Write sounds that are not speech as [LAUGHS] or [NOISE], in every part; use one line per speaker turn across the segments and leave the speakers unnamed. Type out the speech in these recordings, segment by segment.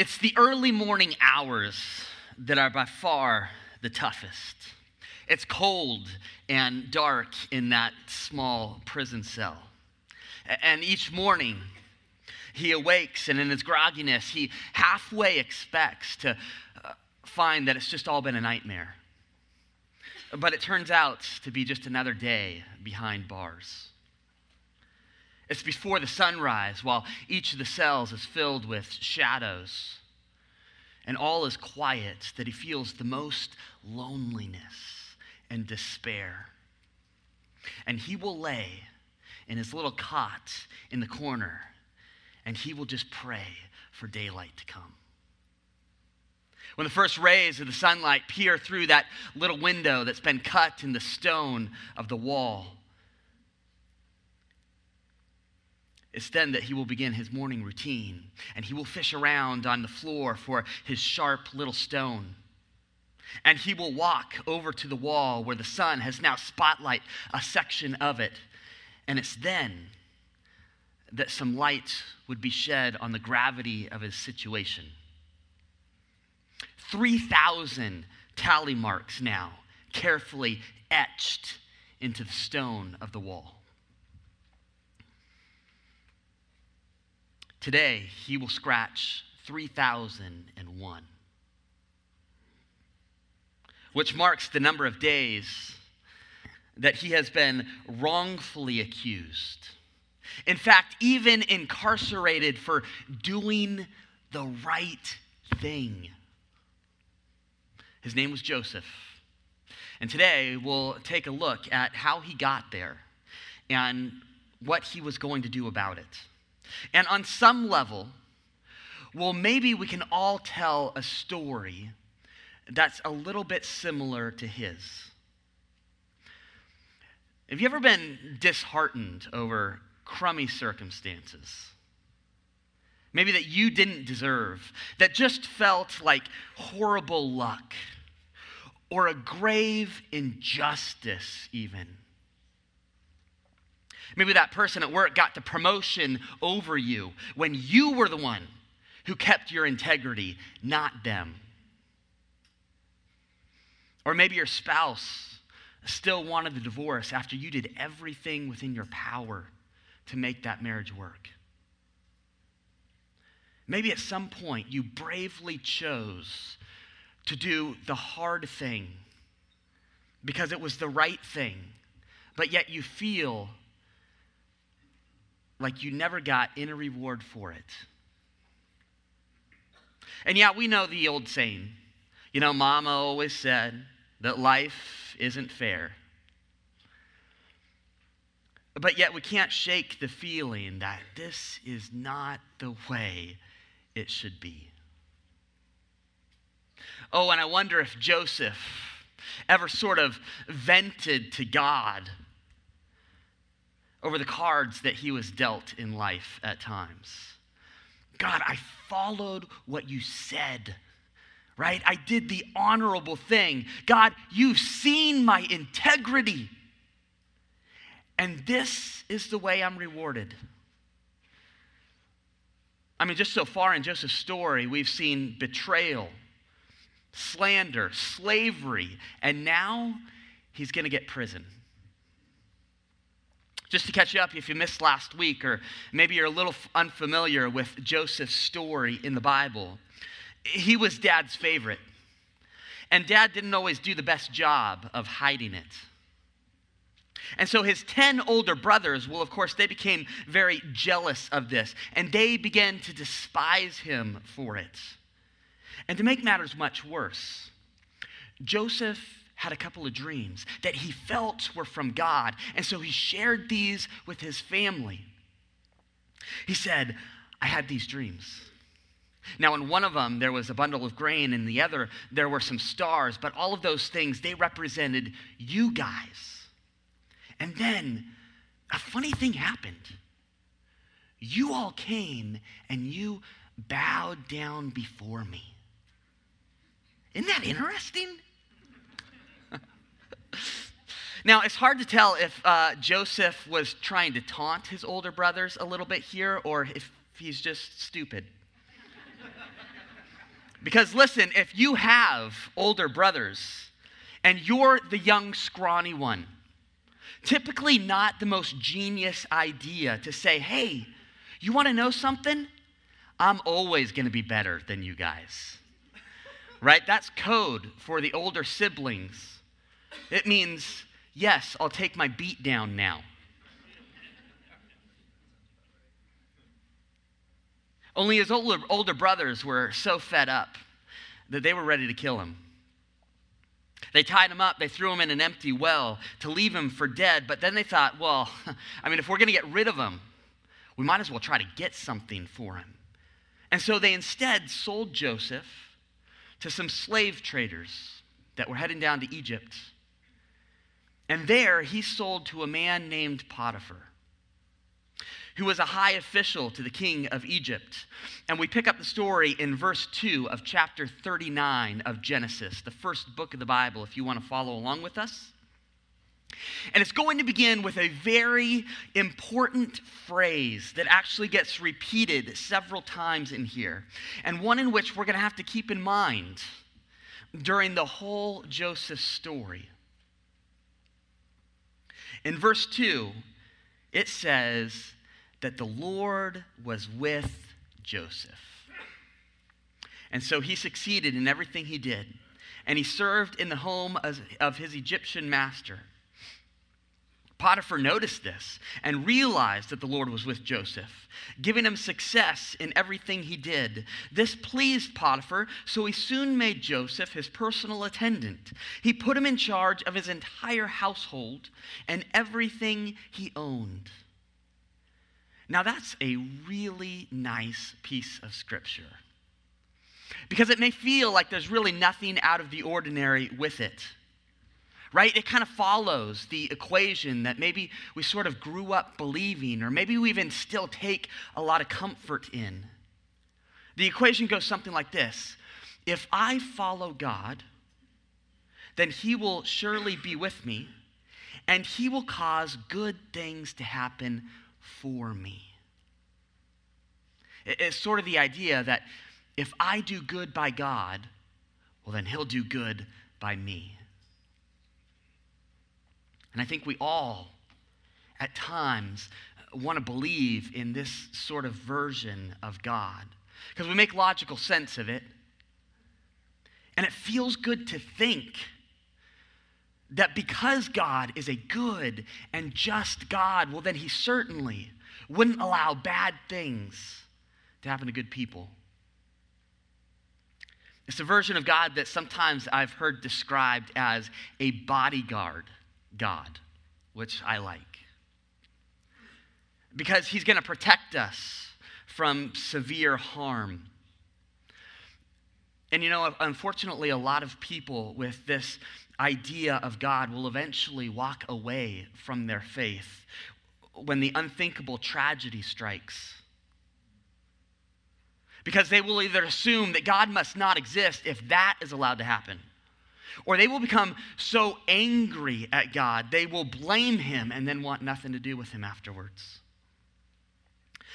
It's the early morning hours that are by far the toughest. It's cold and dark in that small prison cell. And each morning, he awakes, and in his grogginess, he halfway expects to uh, find that it's just all been a nightmare. But it turns out to be just another day behind bars. It's before the sunrise, while each of the cells is filled with shadows and all is quiet, that he feels the most loneliness and despair. And he will lay in his little cot in the corner and he will just pray for daylight to come. When the first rays of the sunlight peer through that little window that's been cut in the stone of the wall, It's then that he will begin his morning routine, and he will fish around on the floor for his sharp little stone. And he will walk over to the wall where the sun has now spotlight a section of it. And it's then that some light would be shed on the gravity of his situation. 3,000 tally marks now, carefully etched into the stone of the wall. Today, he will scratch 3001, which marks the number of days that he has been wrongfully accused. In fact, even incarcerated for doing the right thing. His name was Joseph. And today we'll take a look at how he got there and what he was going to do about it. And on some level, well, maybe we can all tell a story that's a little bit similar to his. Have you ever been disheartened over crummy circumstances? Maybe that you didn't deserve, that just felt like horrible luck or a grave injustice, even. Maybe that person at work got the promotion over you when you were the one who kept your integrity, not them. Or maybe your spouse still wanted the divorce after you did everything within your power to make that marriage work. Maybe at some point you bravely chose to do the hard thing because it was the right thing, but yet you feel like you never got any reward for it. And yet, we know the old saying. You know, Mama always said that life isn't fair. But yet, we can't shake the feeling that this is not the way it should be. Oh, and I wonder if Joseph ever sort of vented to God over the cards that he was dealt in life at times. God, I followed what you said, right? I did the honorable thing. God, you've seen my integrity. And this is the way I'm rewarded. I mean, just so far in Joseph's story, we've seen betrayal, slander, slavery, and now he's going to get prison. Just to catch you up, if you missed last week, or maybe you're a little unfamiliar with Joseph's story in the Bible, he was dad's favorite. And dad didn't always do the best job of hiding it. And so his 10 older brothers, well, of course, they became very jealous of this, and they began to despise him for it. And to make matters much worse, Joseph had a couple of dreams that he felt were from God. And so he shared these with his family. He said, I had these dreams. Now, in one of them, there was a bundle of grain, in the other, there were some stars, but all of those things, they represented you guys. And then a funny thing happened. You all came and you bowed down before me. Isn't that interesting? Now, it's hard to tell if uh, Joseph was trying to taunt his older brothers a little bit here or if he's just stupid. Because listen, if you have older brothers and you're the young, scrawny one, typically not the most genius idea to say, hey, you want to know something? I'm always going to be better than you guys. right? That's code for the older siblings. It means, yes, I'll take my beat down now. Only his older, older brothers were so fed up that they were ready to kill him. They tied him up, they threw him in an empty well to leave him for dead, but then they thought, well, [LAUGHS] I mean, if we're going to get rid of him, we might as well try to get something for him. And so they instead sold Joseph to some slave traders that were heading down to Egypt. And there he sold to a man named Potiphar who was a high official to the king of Egypt. And we pick up the story in verse 2 of chapter 39 of Genesis, the first book of the Bible, if you want to follow along with us. And it's going to begin with a very important phrase that actually gets repeated several times in here, and one in which we're going to have to keep in mind during the whole Joseph story. In verse 2, it says, that the Lord was with Joseph. And so he succeeded in everything he did. And he served in the home of his Egyptian master. Potiphar noticed this and realized that the Lord was with Joseph, giving him success in everything he did. This pleased Potiphar, so he soon made Joseph his personal attendant. He put him in charge of his entire household and everything he owned. Now, that's a really nice piece of scripture. Because it may feel like there's really nothing out of the ordinary with it. Right? It kind of follows the equation that maybe we sort of grew up believing, or maybe we even still take a lot of comfort in. The equation goes something like this If I follow God, then He will surely be with me, and He will cause good things to happen for me. It's sort of the idea that if I do good by God, well, then He'll do good by me. And I think we all, at times, want to believe in this sort of version of God because we make logical sense of it. And it feels good to think that because God is a good and just God, well, then He certainly wouldn't allow bad things to happen to good people. It's a version of God that sometimes I've heard described as a bodyguard God, which I like. Because He's going to protect us from severe harm. And you know, unfortunately, a lot of people with this idea of God will eventually walk away from their faith when the unthinkable tragedy strikes. Because they will either assume that God must not exist if that is allowed to happen, or they will become so angry at God, they will blame Him and then want nothing to do with Him afterwards.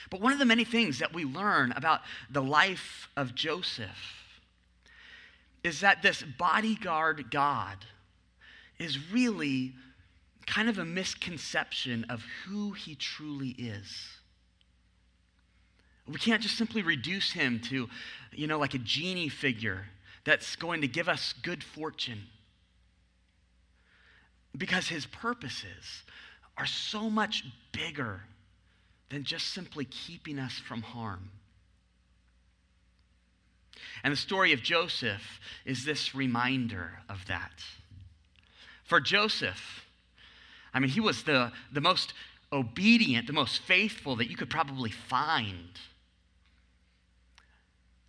But one of the many things that we learn about the life of Joseph is that this bodyguard God is really kind of a misconception of who he truly is. We can't just simply reduce him to, you know, like a genie figure that's going to give us good fortune. Because his purposes are so much bigger than just simply keeping us from harm. And the story of Joseph is this reminder of that. For Joseph, I mean, he was the, the most obedient, the most faithful that you could probably find,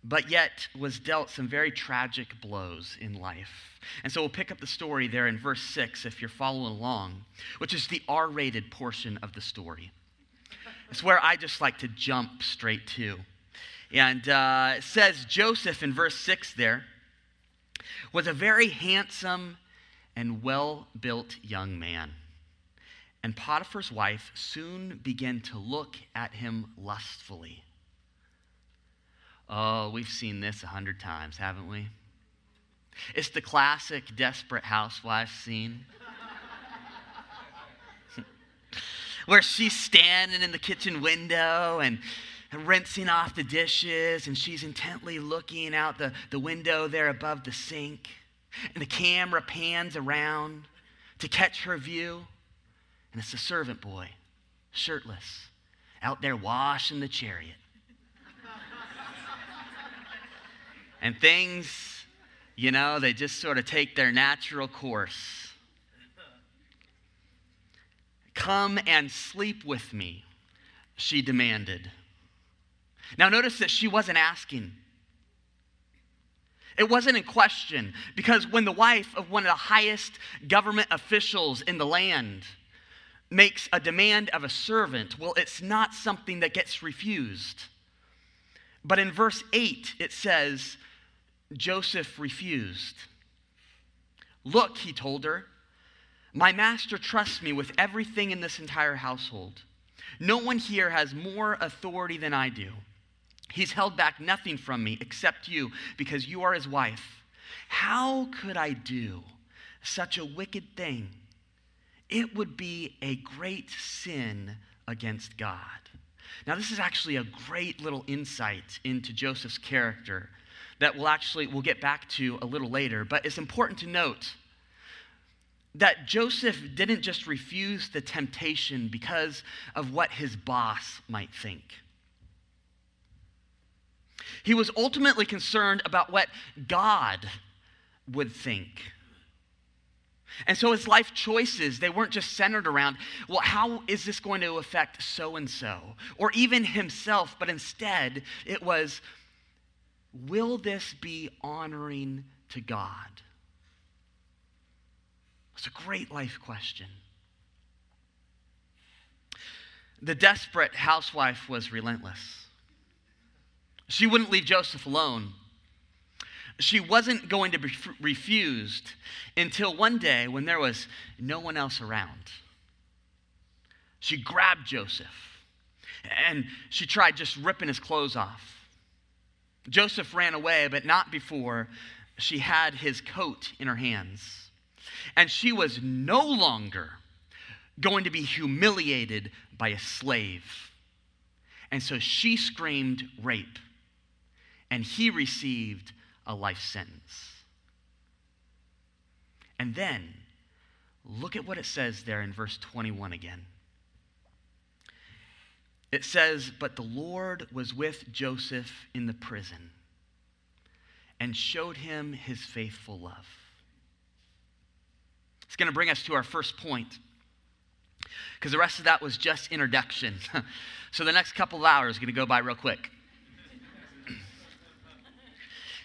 but yet was dealt some very tragic blows in life. And so we'll pick up the story there in verse 6 if you're following along, which is the R rated portion of the story. It's where I just like to jump straight to. And uh, it says Joseph in verse 6 there was a very handsome and well built young man. And Potiphar's wife soon began to look at him lustfully. Oh, we've seen this a hundred times, haven't we? It's the classic desperate housewife scene. [LAUGHS] Where she's standing in the kitchen window and rinsing off the dishes, and she's intently looking out the, the window there above the sink. And the camera pans around to catch her view, and it's the servant boy, shirtless, out there washing the chariot. And things, you know, they just sort of take their natural course. Come and sleep with me, she demanded. Now, notice that she wasn't asking. It wasn't in question because when the wife of one of the highest government officials in the land makes a demand of a servant, well, it's not something that gets refused. But in verse 8, it says, Joseph refused. Look, he told her, my master trusts me with everything in this entire household. No one here has more authority than I do. He's held back nothing from me except you because you are his wife. How could I do such a wicked thing? It would be a great sin against God. Now, this is actually a great little insight into Joseph's character that we'll actually we'll get back to a little later, but it's important to note that Joseph didn't just refuse the temptation because of what his boss might think. He was ultimately concerned about what God would think. And so his life choices, they weren't just centered around, well, how is this going to affect so and so? Or even himself, but instead it was, will this be honoring to God? It's a great life question. The desperate housewife was relentless. She wouldn't leave Joseph alone. She wasn't going to be refused until one day when there was no one else around. She grabbed Joseph and she tried just ripping his clothes off. Joseph ran away, but not before she had his coat in her hands. And she was no longer going to be humiliated by a slave. And so she screamed rape and he received a life sentence. And then, look at what it says there in verse 21 again. It says, But the Lord was with Joseph in the prison and showed him his faithful love. It's going to bring us to our first point because the rest of that was just introduction. [LAUGHS] so the next couple of hours are going to go by real quick. [CLEARS THROAT]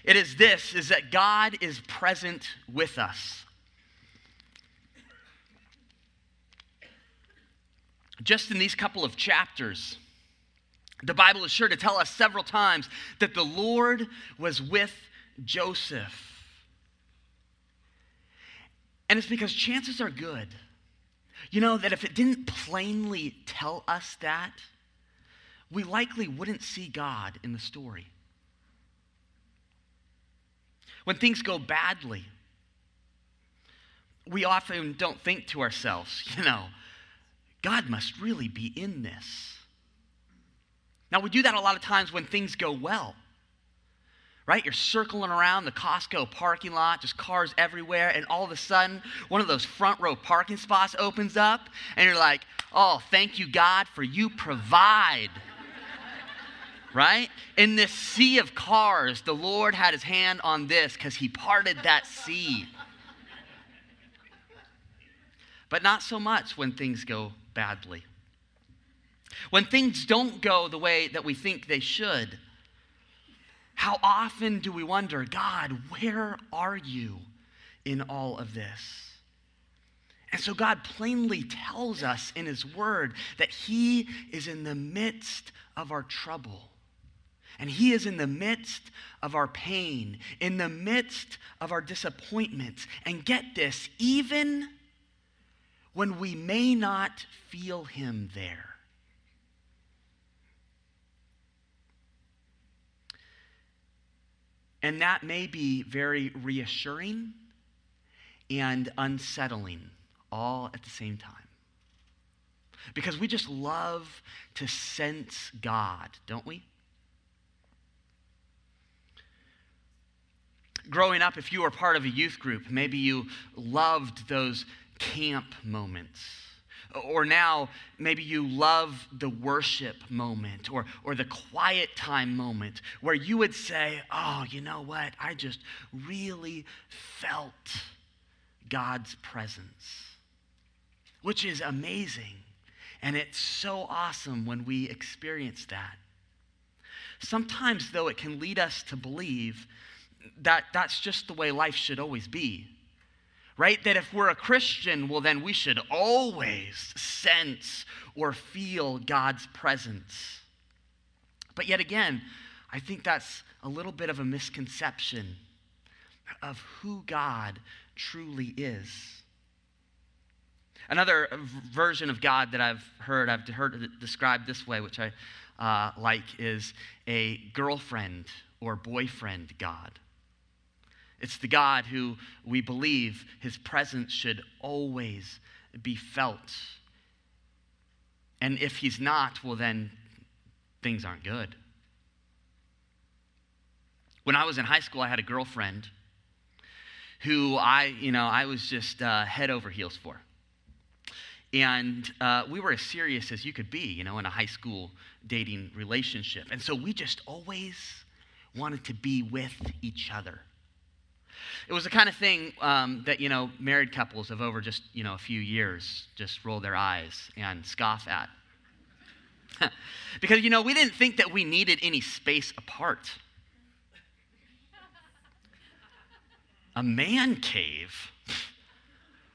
It is this is that God is present with us. Just in these couple of chapters, the Bible is sure to tell us several times that the Lord was with Joseph. And it's because chances are good, you know, that if it didn't plainly tell us that, we likely wouldn't see God in the story when things go badly, we often don't think to ourselves, [LAUGHS] you know, God must really be in this. Now, we do that a lot of times when things go well, right? You're circling around the Costco parking lot, just cars everywhere, and all of a sudden, one of those front row parking spots opens up, and you're like, oh, thank you, God, for you provide [LAUGHS] right? In this sea of cars, the Lord had his hand on this because he parted that sea. But not so much when things go badly. When things don't go the way that we think they should, how often do we wonder, God, where are you in all of this? And so God plainly tells us in His Word that He is in the midst of our trouble. And He is in the midst of our pain, in the midst of our disappointments. And get this, even when we may not feel Him there. And that may be very reassuring and unsettling all at the same time. Because we just love to sense God, don't we? Growing up, if you were part of a youth group, maybe you loved those camp moments. Or now, maybe you love the worship moment or, or the quiet time moment where you would say, Oh, you know what? I just really felt God's presence, which is amazing. And it's so awesome when we experience that. Sometimes, though, it can lead us to believe that that's just the way life should always be. Right? That if we're a Christian, well, then we should always sense or feel God's presence. But yet again, I think that's a little bit of a misconception of who God truly is. Another version of God that I've heard, I've heard it described this way, which I uh, like, is a girlfriend or boyfriend God. It's the God who we believe his presence should always be felt. And if he's not, well, then things aren't good. When I was in high school, I had a girlfriend who I, you know, I was just uh, head over heels for. And uh, we were as serious as you could be, you know, in a high school dating relationship. And so we just always wanted to be with each other. It was the kind of thing um, that, you know, married couples of over just, you know, a few years just roll their eyes and scoff at. [LAUGHS] because, you know, we didn't think that we needed any space apart. A man cave?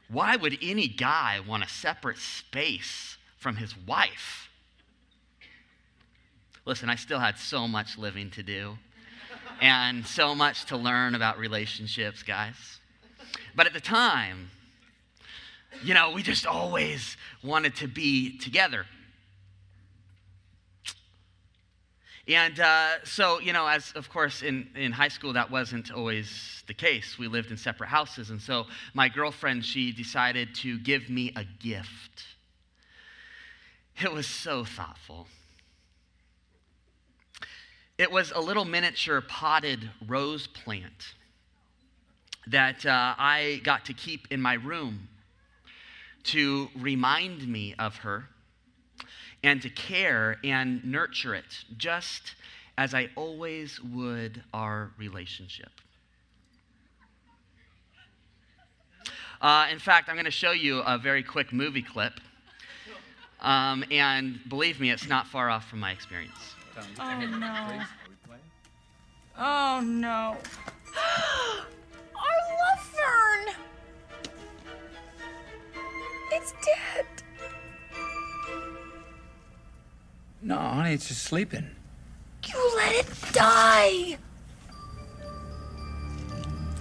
Why would any guy want a separate space from his wife? Listen, I still had so much living to do and so much to learn about relationships, guys. But at the time, you know, we just always wanted to be together. And uh, so, you know, as of course in, in high school, that wasn't always the case. We lived in separate houses. And so my girlfriend, she decided to give me a gift. It was so thoughtful. It was a little miniature potted rose plant that uh, I got to keep in my room to remind me of her and to care and nurture it, just as I always would our relationship. Uh, in fact, I'm going to show you a very quick movie clip. Um, and believe me, it's not far off from my experience.
Oh no. Oh [GASPS] no. Our love fern! It's dead.
No, honey, it's just sleeping.
You let it die!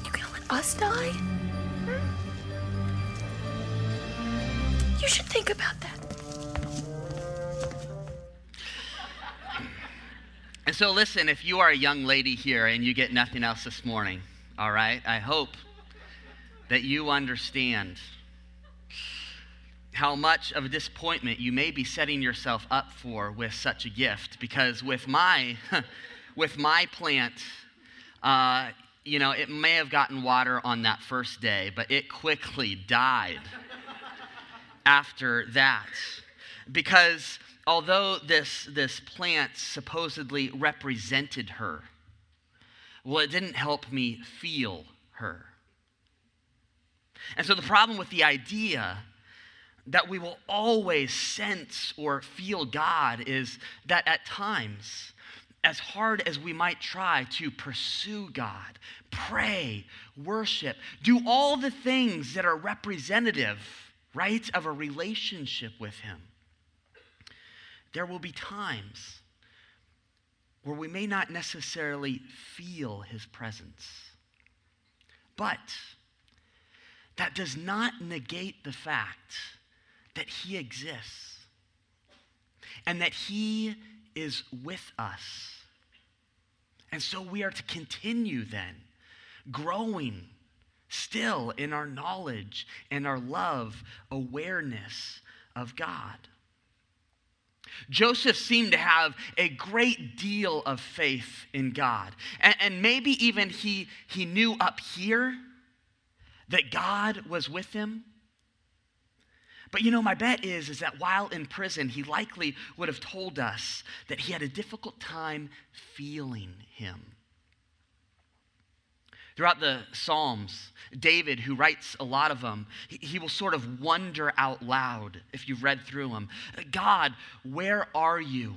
You gonna let us die? Hmm? You should think about that.
And so, listen, if you are a young lady here and you get nothing else this morning, all right, I hope that you understand how much of a disappointment you may be setting yourself up for with such a gift. Because with my, [LAUGHS] with my plant, uh, you know, it may have gotten water on that first day, but it quickly died after that. Because although this, this plant supposedly represented her, well, it didn't help me feel her. And so the problem with the idea that we will always sense or feel God is that at times, as hard as we might try to pursue God, pray, worship, do all the things that are representative, right, of a relationship with Him, there will be times where we may not necessarily feel his presence. But that does not negate the fact that he exists and that he is with us And so we are to continue then, growing still in our knowledge and our love, awareness of God. Joseph seemed to have a great deal of faith in God. And, and, maybe even he, he knew up here that God was with him. But you know, my bet is, is that while in prison, he likely would have told us that he had a difficult time feeling him. Throughout the Psalms, David, who writes a lot of them, he, will sort of wonder out loud if you've read through them God, where are you?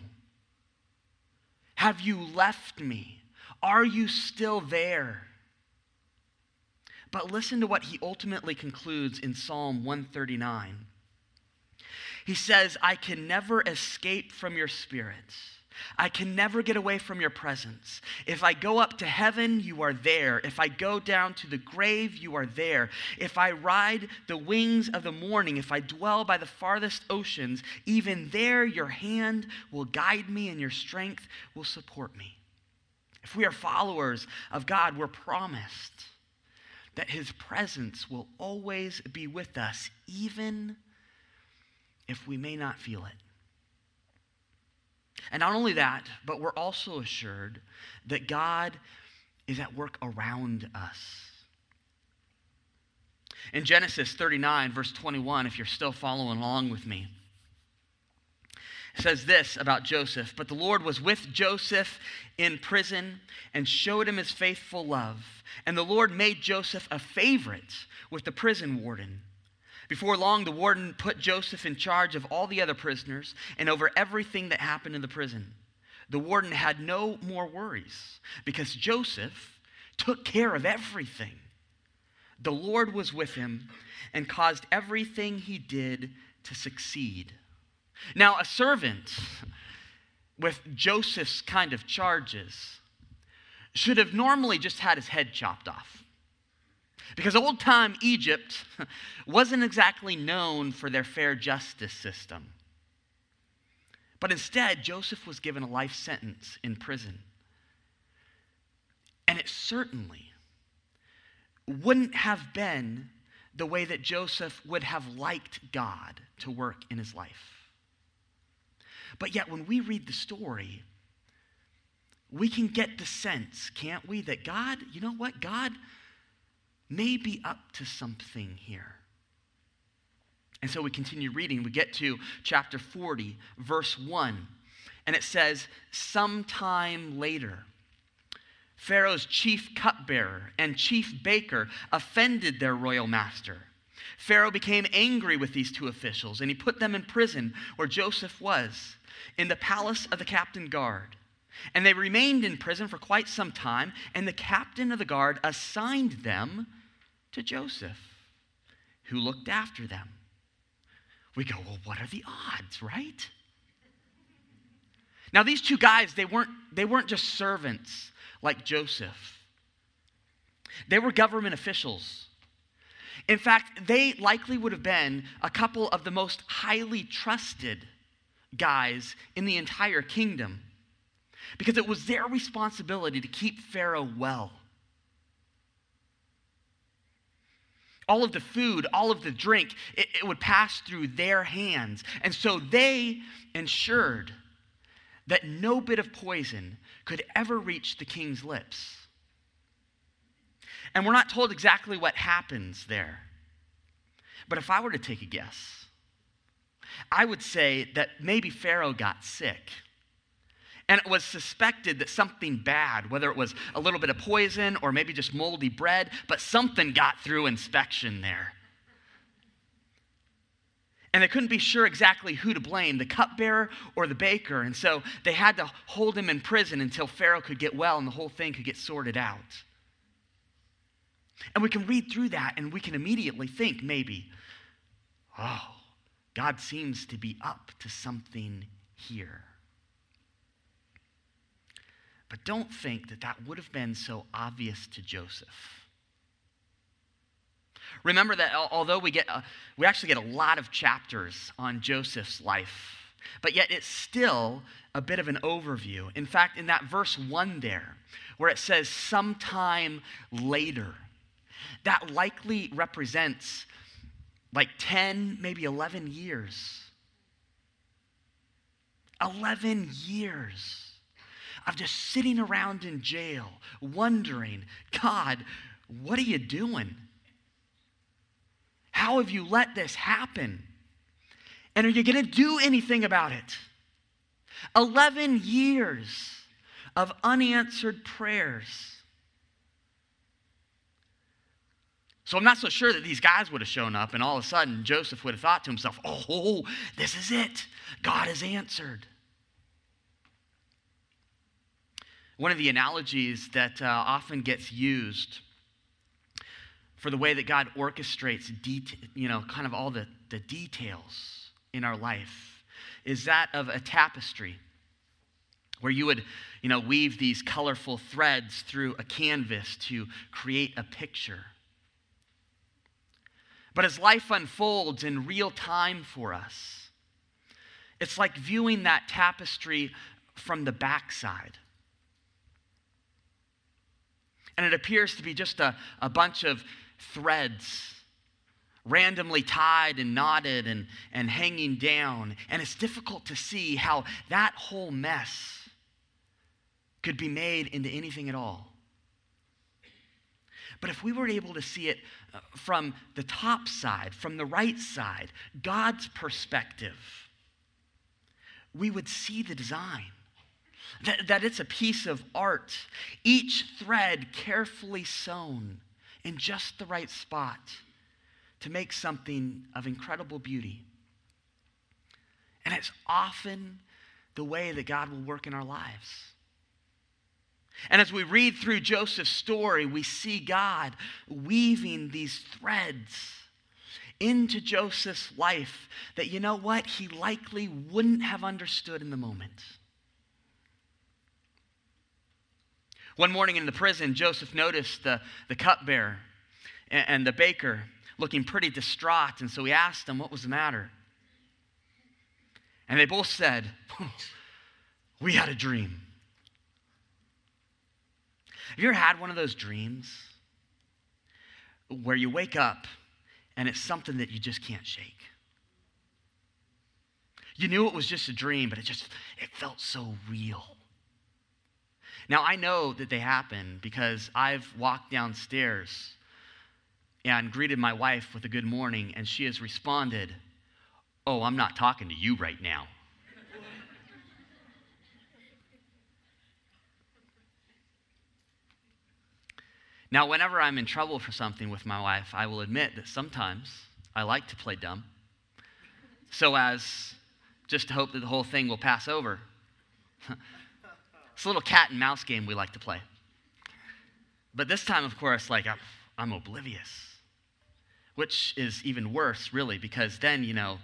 Have you left me? Are you still there? But listen to what he ultimately concludes in Psalm 139. He says, I can never escape from your spirit. I can never get away from your presence. If I go up to heaven, you are there. If I go down to the grave, you are there. If I ride the wings of the morning, if I dwell by the farthest oceans, even there your hand will guide me and your strength will support me. If we are followers of God, we're promised that his presence will always be with us, even if we may not feel it. And not only that, but we're also assured that God is at work around us. In Genesis 39, verse 21, if you're still following along with me, says this about Joseph But the Lord was with Joseph in prison and showed him his faithful love. And the Lord made Joseph a favorite with the prison warden. Before long, the warden put Joseph in charge of all the other prisoners and over everything that happened in the prison. The warden had no more worries because Joseph took care of everything. The Lord was with him and caused everything he did to succeed. Now, a servant with Joseph's kind of charges should have normally just had his head chopped off. Because old time Egypt [LAUGHS] wasn't exactly known for their fair justice system. But instead, Joseph was given a life sentence in prison. And it certainly wouldn't have been the way that Joseph would have liked God to work in his life. But yet, when we read the story, we can get the sense, can't we, that God, you know what? God may be up to something here. And so we continue reading. We get to chapter 40, verse 1. And it says, Sometime later, Pharaoh's chief cupbearer and chief baker offended their royal master. Pharaoh became angry with these two officials, and he put them in prison where Joseph was, in the palace of the captain guard. And they remained in prison for quite some time, and the captain of the guard assigned them to Joseph, who looked after them. We go, well, what are the odds, right? Now, these two guys, they weren't, they weren't just servants like Joseph, they were government officials. In fact, they likely would have been a couple of the most highly trusted guys in the entire kingdom because it was their responsibility to keep Pharaoh well. All of the food, all of the drink, it, it would pass through their hands. And so they ensured that no bit of poison could ever reach the king's lips. And we're not told exactly what happens there. But if I were to take a guess, I would say that maybe Pharaoh got sick and it was suspected that something bad, whether it was a little bit of poison or maybe just moldy bread, but something got through inspection there. And they couldn't be sure exactly who to blame, the cupbearer or the baker. And so they had to hold him in prison until Pharaoh could get well and the whole thing could get sorted out. And we can read through that and we can immediately think maybe, oh, God seems to be up to something here. But don't think that that would have been so obvious to Joseph. Remember that although we get, a, we actually get a lot of chapters on Joseph's life but yet it's still a bit of an overview. In fact, in that verse 1 there, where it says sometime later, that likely represents like 10, maybe 11 years. 11 years of just sitting around in jail, wondering, God, what are you doing? How have you let this happen? And are you going to do anything about it? 11 years of unanswered prayers. So I'm not so sure that these guys would have shown up and all of a sudden Joseph would have thought to himself, oh, this is it. God has answered. One of the analogies that uh, often gets used for the way that God orchestrates, det- you know, kind of all the, the details in our life is that of a tapestry where you would, you know, weave these colorful threads through a canvas to create a picture. But as life unfolds in real time for us, it's like viewing that tapestry from the backside. And it appears to be just a, a bunch of threads randomly tied and knotted and, and hanging down. And it's difficult to see how that whole mess could be made into anything at all. But if we were able to see it uh, from the top side, from the right side, God's perspective, we would see the design. That, that it's a piece of art, each thread carefully sewn in just the right spot to make something of incredible beauty. And it's often the way that God will work in our lives. And as we read through Joseph's story, we see God weaving these threads into Joseph's life that, you know what, he likely wouldn't have understood in the moment. One morning in the prison, Joseph noticed the, the cupbearer and, and the baker looking pretty distraught, and so he asked them what was the matter. And they both said, [LAUGHS] We had a dream. Have you ever had one of those dreams where you wake up and it's something that you just can't shake? You knew it was just a dream, but it just it felt so real. Now I know that they happen because I've walked downstairs and greeted my wife with a good morning, and she has responded, Oh, I'm not talking to you right now. Now, whenever I'm in trouble for something with my wife, I will admit that sometimes I like to play dumb so as just to hope that the whole thing will pass over. [LAUGHS] it's a little cat and mouse game we like to play. But this time, of course, like I'm, I'm oblivious, which is even worse, really, because then, you know,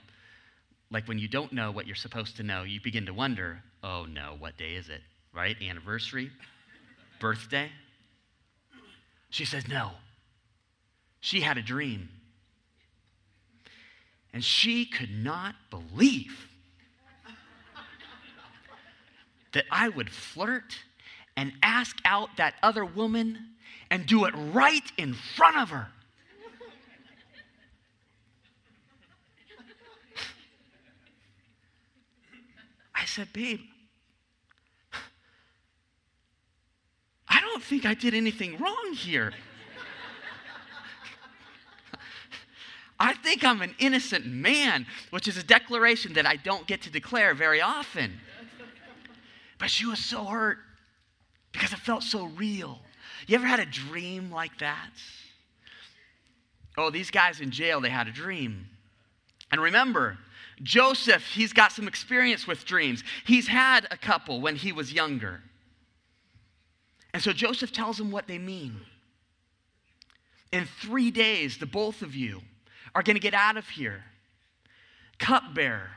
like when you don't know what you're supposed to know, you begin to wonder, oh no, what day is it? Right? Anniversary? Birthday? She says, No. She had a dream. And she could not believe that I would flirt and ask out that other woman and do it right in front of her. I said, Babe, I don't think I did anything wrong here. I think I'm an innocent man, which is a declaration that I don't get to declare very often. But she was so hurt because it felt so real. You ever had a dream like that? Oh, these guys in jail, they had a dream. And remember, Joseph, he's got some experience with dreams. He's had a couple when he was younger. And so Joseph tells them what they mean. In three days, the both of you are going to get out of here. Cupbearer,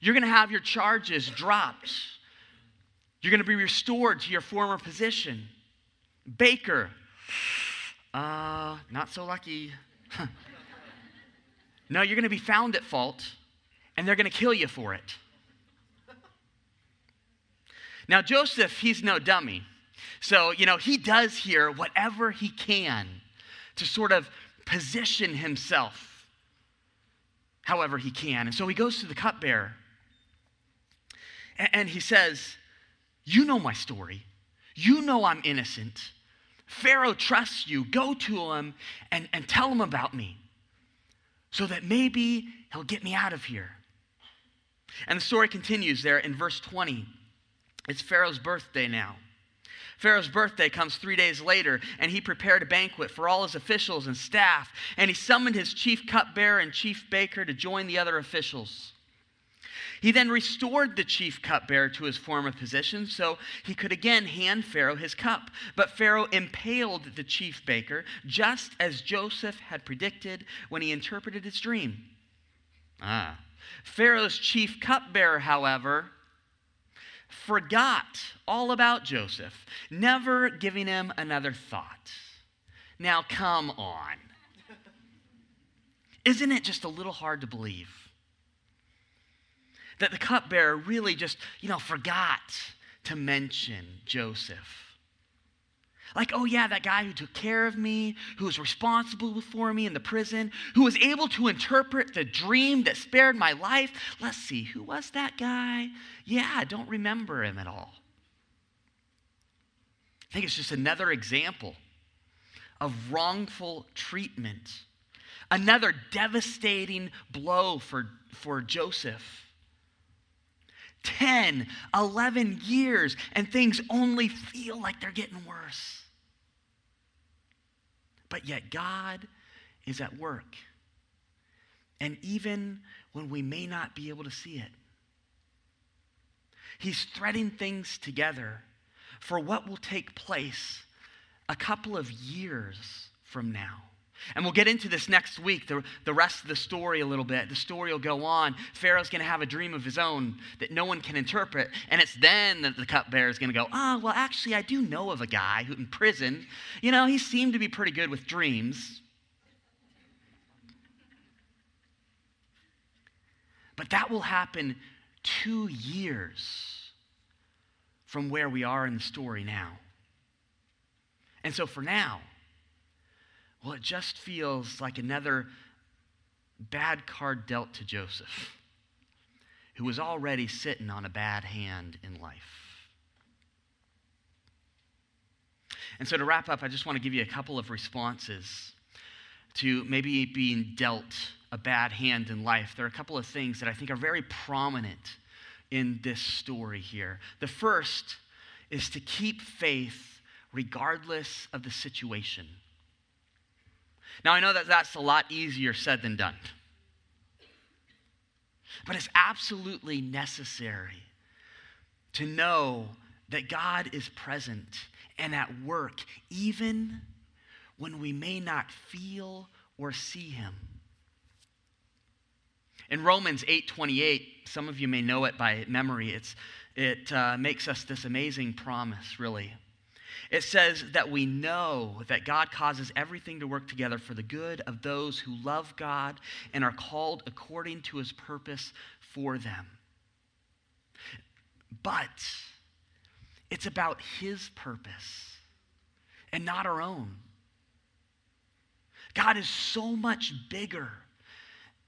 you're going to have your charges dropped. You're going to be restored to your former position. Baker, uh, not so lucky. [LAUGHS] no, you're going to be found at fault, and they're going to kill you for it. Now, Joseph, he's no dummy. So, you know, he does here whatever he can to sort of position himself however he can. And so he goes to the cupbearer and he says, You know my story. You know I'm innocent. Pharaoh trusts you. Go to him and, and tell him about me so that maybe he'll get me out of here. And the story continues there in verse 20. It's Pharaoh's birthday now. Pharaoh's birthday comes three days later, and he prepared a banquet for all his officials and staff, and he summoned his chief cupbearer and chief baker to join the other officials. He then restored the chief cupbearer to his former position so he could again hand Pharaoh his cup. But Pharaoh impaled the chief baker, just as Joseph had predicted when he interpreted his dream. Ah. Pharaoh's chief cupbearer, however, forgot all about Joseph, never giving him another thought. Now, come on. Isn't it just a little hard to believe that the cupbearer really just, you know, forgot to mention Joseph? Like, oh, yeah, that guy who took care of me, who was responsible for me in the prison, who was able to interpret the dream that spared my life. Let's see, who was that guy? Yeah, I don't remember him at all. I think it's just another example of wrongful treatment, another devastating blow for, for Joseph. 10, 11 years, and things only feel like they're getting worse. But yet, God is at work. And even when we may not be able to see it, He's threading things together for what will take place a couple of years from now. And we'll get into this next week, the, the rest of the story a little bit. The story will go on. Pharaoh's going to have a dream of his own that no one can interpret. And it's then that the cupbearer is going to go, oh, well, actually, I do know of a guy who in prison, you know, he seemed to be pretty good with dreams. But that will happen two years from where we are in the story now. And so for now, well, it just feels like another bad card dealt to Joseph, who was already sitting on a bad hand in life. And so, to wrap up, I just want to give you a couple of responses to maybe being dealt a bad hand in life. There are a couple of things that I think are very prominent in this story here. The first is to keep faith regardless of the situation. Now, I know that that's a lot easier said than done, but it's absolutely necessary to know that God is present and at work, even when we may not feel or see him. In Romans 8:28, some of you may know it by memory. It's, it uh, makes us this amazing promise, really. It says that we know that God causes everything to work together for the good of those who love God and are called according to his purpose for them. But it's about his purpose and not our own. God is so much bigger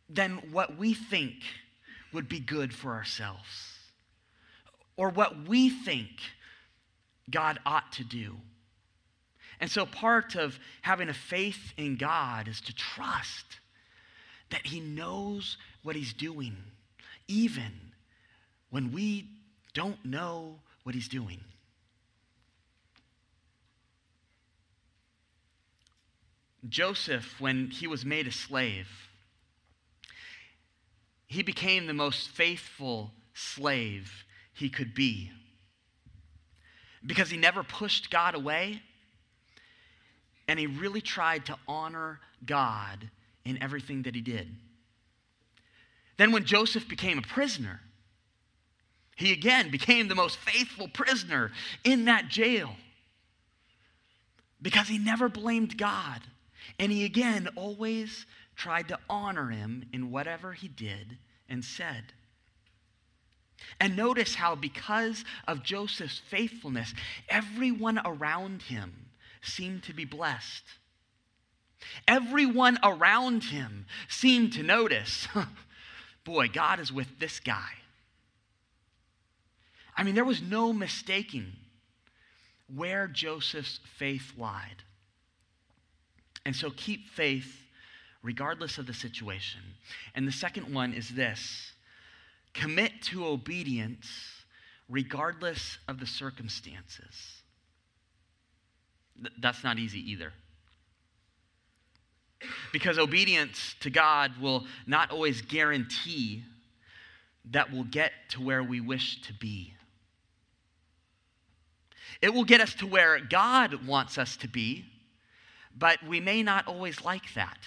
than what we think would be good for ourselves or what we think God ought to do. And so, part of having a faith in God is to trust that He knows what He's doing, even when we don't know what He's doing. Joseph, when he was made a slave, he became the most faithful slave he could be because he never pushed God away and he really tried to honor God in everything that he did. Then, when Joseph became a prisoner, he again became the most faithful prisoner in that jail because he never blamed God. And he again always tried to honor him in whatever he did and said. And notice how, because of Joseph's faithfulness, everyone around him seemed to be blessed. Everyone around him seemed to notice [LAUGHS] boy, God is with this guy. I mean, there was no mistaking where Joseph's faith lied. And so keep faith regardless of the situation. And the second one is this commit to obedience regardless of the circumstances. Th- that's not easy either. Because obedience to God will not always guarantee that we'll get to where we wish to be. It will get us to where God wants us to be, but we may not always like that.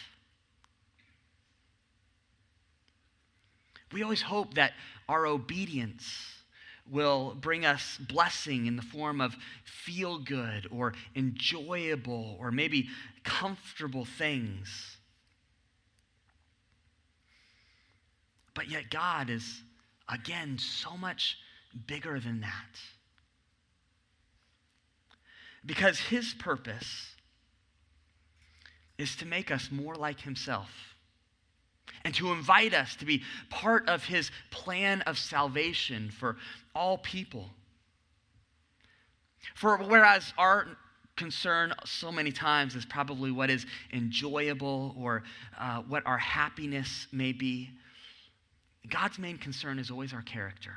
We always hope that our obedience will bring us blessing in the form of feel good or enjoyable or maybe comfortable things. But yet, God is, again, so much bigger than that. Because His purpose is to make us more like Himself and to invite us to be part of his plan of salvation for all people. For whereas our concern so many times is probably what is enjoyable or uh, what our happiness may be, God's main concern is always our character.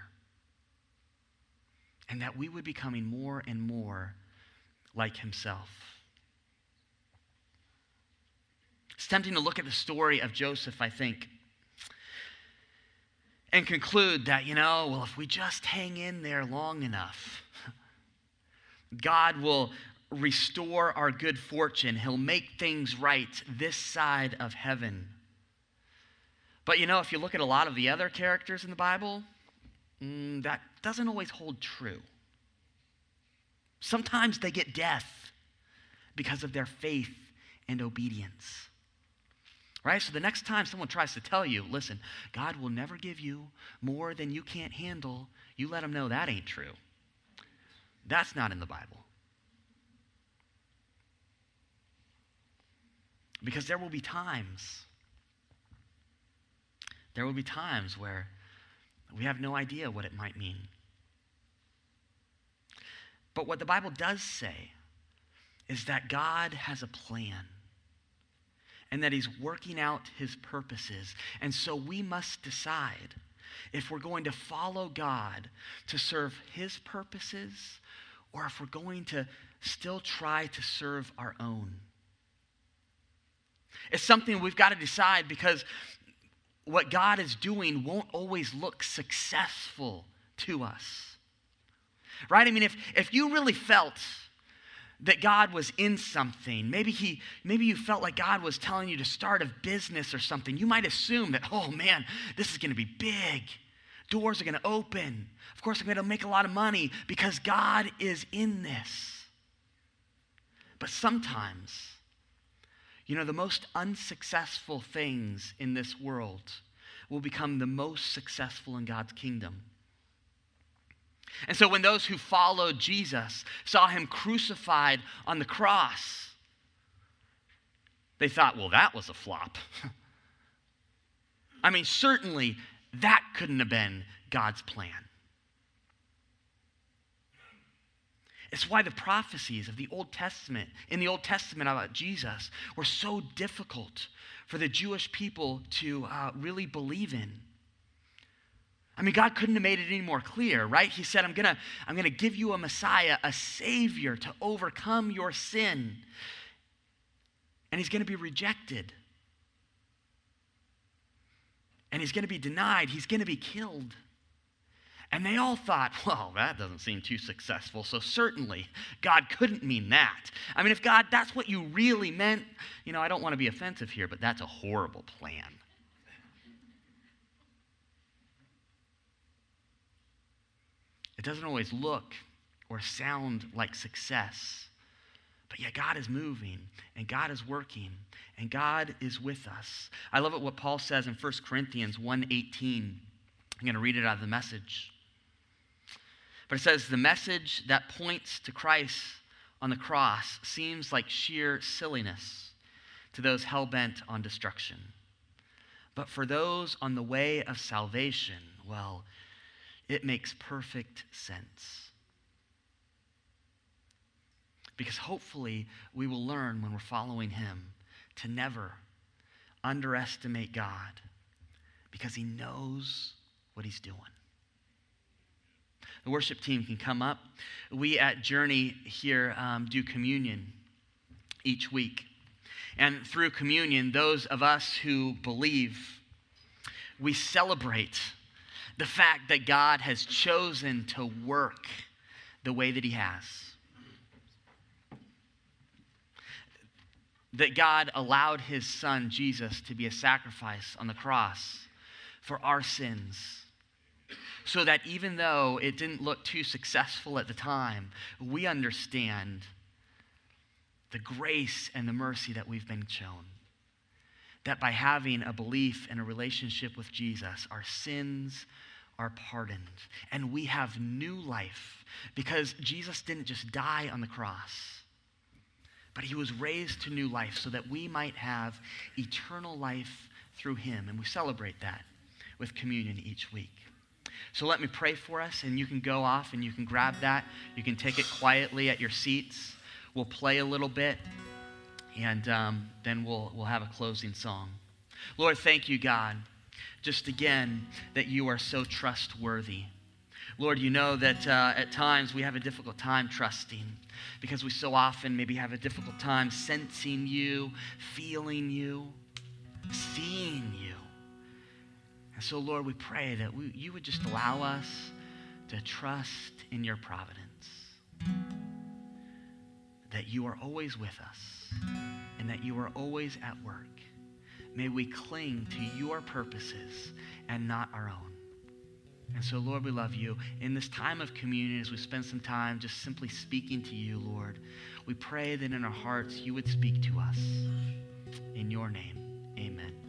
And that we would be becoming more and more like himself. It's tempting to look at the story of Joseph, I think, and conclude that, you know, well, if we just hang in there long enough, God will restore our good fortune. He'll make things right this side of heaven. But you know, if you look at a lot of the other characters in the Bible, mm, that doesn't always hold true. Sometimes they get death because of their faith and obedience. Right? So the next time someone tries to tell you, listen, God will never give you more than you can't handle, you let them know that ain't true. That's not in the Bible. Because there will be times, there will be times where we have no idea what it might mean. But what the Bible does say is that God has a plan and that He's working out His purposes. And so we must decide if we're going to follow God to serve His purposes or if we're going to still try to serve our own. It's something we've got to decide because what God is doing won't always look successful to us. Right? I mean, if, if you really felt that God was in something. Maybe he maybe you felt like God was telling you to start a business or something. You might assume that, "Oh man, this is going to be big. Doors are going to open. Of course I'm going to make a lot of money because God is in this." But sometimes you know, the most unsuccessful things in this world will become the most successful in God's kingdom. And so when those who followed Jesus saw him crucified on the cross, they thought, well, that was a flop. [LAUGHS] I mean, certainly that couldn't have been God's plan. It's why the prophecies of the Old Testament, in the Old Testament about Jesus, were so difficult for the Jewish people to uh, really believe in. I mean, God couldn't have made it any more clear, right? He said, I'm going to I'm going to give you a Messiah, a Savior to overcome your sin. And he's going to be rejected. And he's going to be denied. He's going to be killed. And they all thought, [LAUGHS] well, that doesn't seem too successful. So certainly God couldn't mean that. I mean, if God, that's what you really meant, you know, I don't want to be offensive here, but that's a horrible plan. It doesn't always look or sound like success. But yet God is moving and God is working and God is with us. I love it what Paul says in 1 Corinthians 1:18. I'm going to read it out of the message. But it says the message that points to Christ on the cross seems like sheer silliness to those hell bent on destruction. But for those on the way of salvation, well, it makes perfect sense. Because hopefully we will learn when we're following Him to never underestimate God because He knows what He's doing. The worship team can come up. We at Journey here um, do communion each week. And through communion, those of us who believe, we celebrate the fact that God has chosen to work the way that He has. That God allowed His Son, Jesus, to be a sacrifice on the cross for our sins. So that even though it didn't look too successful at the time, we understand the grace and the mercy that we've been shown. That by having a belief and a relationship with Jesus, our sins are pardoned and we have new life because Jesus didn't just die on the cross, but he was raised to new life so that we might have eternal life through him. And we celebrate that with communion each week. So let me pray for us, and you can go off and you can grab that. You can take it quietly at your seats. We'll play a little bit, and um, then we'll, we'll have a closing song. Lord, thank you, God, just again, that you are so trustworthy. Lord, you know that uh, at times we have a difficult time trusting because we so often maybe have a difficult time sensing you, feeling you, seeing you. And so, Lord, we pray that we, you would just allow us to trust in your providence that you are always with us and that you are always at work. May we cling to your purposes and not our own. And so, Lord, we love you. In this time of communion, as we spend some time just simply speaking to you, Lord, we pray that in our hearts you would speak to us. In your name, amen.